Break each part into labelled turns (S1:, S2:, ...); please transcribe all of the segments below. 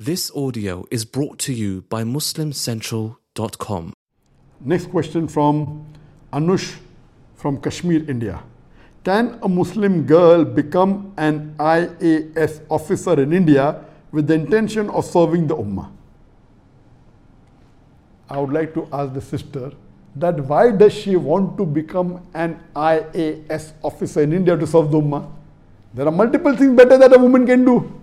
S1: This audio is brought to you by MuslimCentral.com.
S2: Next question from Anush from Kashmir, India. Can a Muslim girl become an IAS officer in India with the intention of serving the Ummah? I would like to ask the sister that why does she want to become an IAS officer in India to serve the Ummah? There are multiple things better that a woman can do.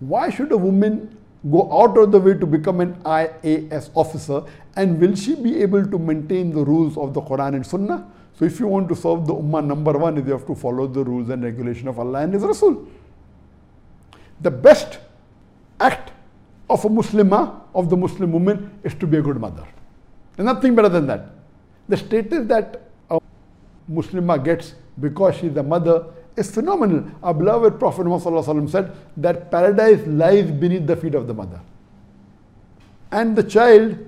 S2: Why should a woman go out of the way to become an IAS officer and will she be able to maintain the rules of the Quran and Sunnah? So if you want to serve the Ummah, number one is you have to follow the rules and regulation of Allah and His Rasul. The best act of a Muslimah, of the Muslim woman, is to be a good mother. There's nothing better than that. The status that a Muslimah gets because she's a mother is phenomenal. Our beloved Prophet Muhammad said that paradise lies beneath the feet of the mother. And the child,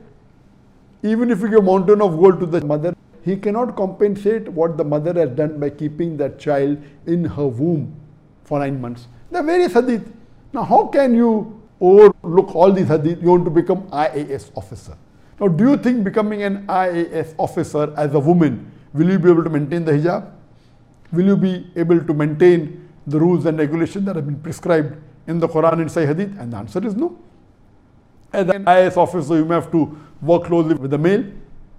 S2: even if you give a mountain of gold to the mother, he cannot compensate what the mother has done by keeping that child in her womb for nine months. There are various hadith. Now, how can you overlook all these hadith? You want to become IAS officer. Now, do you think becoming an IAS officer as a woman, will you be able to maintain the hijab? Will you be able to maintain the rules and regulations that have been prescribed in the Quran and Sahih Hadith? And the answer is no. As an IAS officer, you may have to work closely with the male,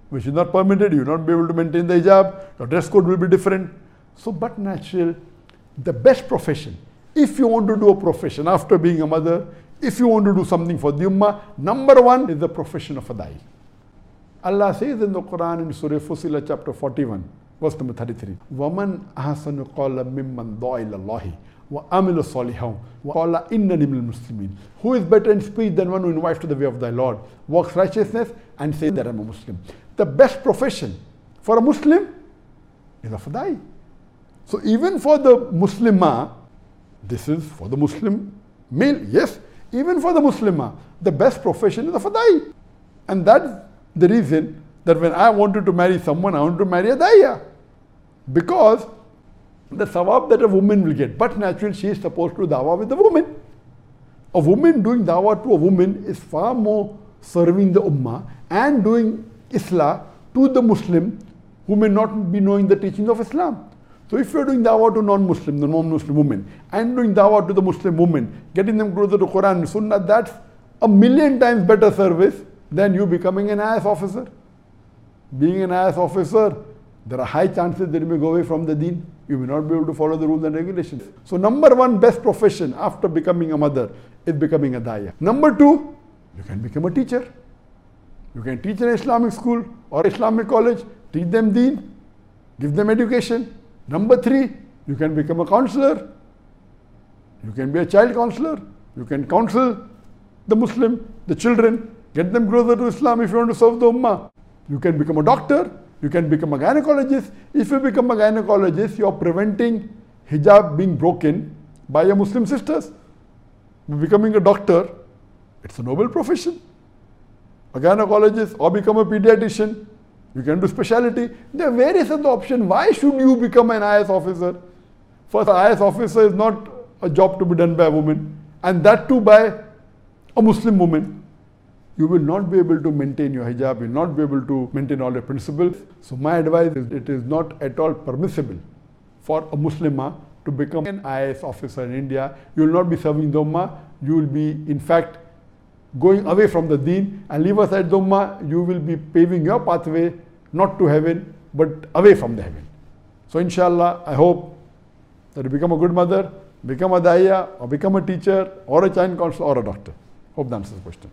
S2: which is not permitted. You will not be able to maintain the hijab. Your dress code will be different. So, but natural, the best profession, if you want to do a profession after being a mother, if you want to do something for the ummah, number one is the profession of a dai. Allah says in the Quran in Surah Fussilat chapter 41, verse number 33 وَمَنْ أَحْسَنُ قَالَ مِمَّنْ دَعَ إِلَى اللَّهِ وَعَمِلَ صَالِحًا وَقَالَ إِنَّنِي مِنَ الْمُسْلِمِينَ Who is better in speech than one who invites to the way of thy Lord, works righteousness and says that I'm a Muslim. The best profession for a Muslim is a fadai. So even for the Muslimah, this is for the Muslim male, yes. Even for the Muslimah, the best profession is a fadai. And that's the reason that when I wanted to marry someone, I wanted to marry a daya because the sawab that a woman will get. But naturally, she is supposed to do dawah with the woman. A woman doing dawah to a woman is far more serving the ummah and doing islah to the Muslim who may not be knowing the teachings of Islam. So if you're doing dawah to non-Muslim, the non-Muslim woman, and doing dawah to the Muslim woman, getting them closer to Quran and Sunnah, that's a million times better service than you becoming an IAS officer. Being an IAS officer there are high chances that you may go away from the deen. You may not be able to follow the rules and regulations. So number one best profession after becoming a mother is becoming a daya. Number two, you can become a teacher. You can teach in an Islamic school or Islamic college, teach them deen, give them education. Number three, you can become a counselor. You can be a child counselor. You can counsel the Muslim, the children, get them closer to Islam if you want to serve the Ummah. You can become a doctor. You can become a gynecologist. If you become a gynecologist, you are preventing hijab being broken by your Muslim sisters. Becoming a doctor, it's a noble profession. A gynecologist or become a pediatrician. You can do specialty. There are various other options. Why should you become an IAS officer? First, an IAS officer is not a job to be done by a woman, and that too by a Muslim woman you will not be able to maintain your hijab, you will not be able to maintain all your principles. So my advice is it is not at all permissible for a Muslimah to become an IS officer in India. You will not be serving the you will be in fact going away from the deen and leave aside the you will be paving your pathway not to heaven but away from the heaven. So inshallah, I hope that you become a good mother, become a daya or become a teacher or a child counselor or a doctor. Hope that answers the question.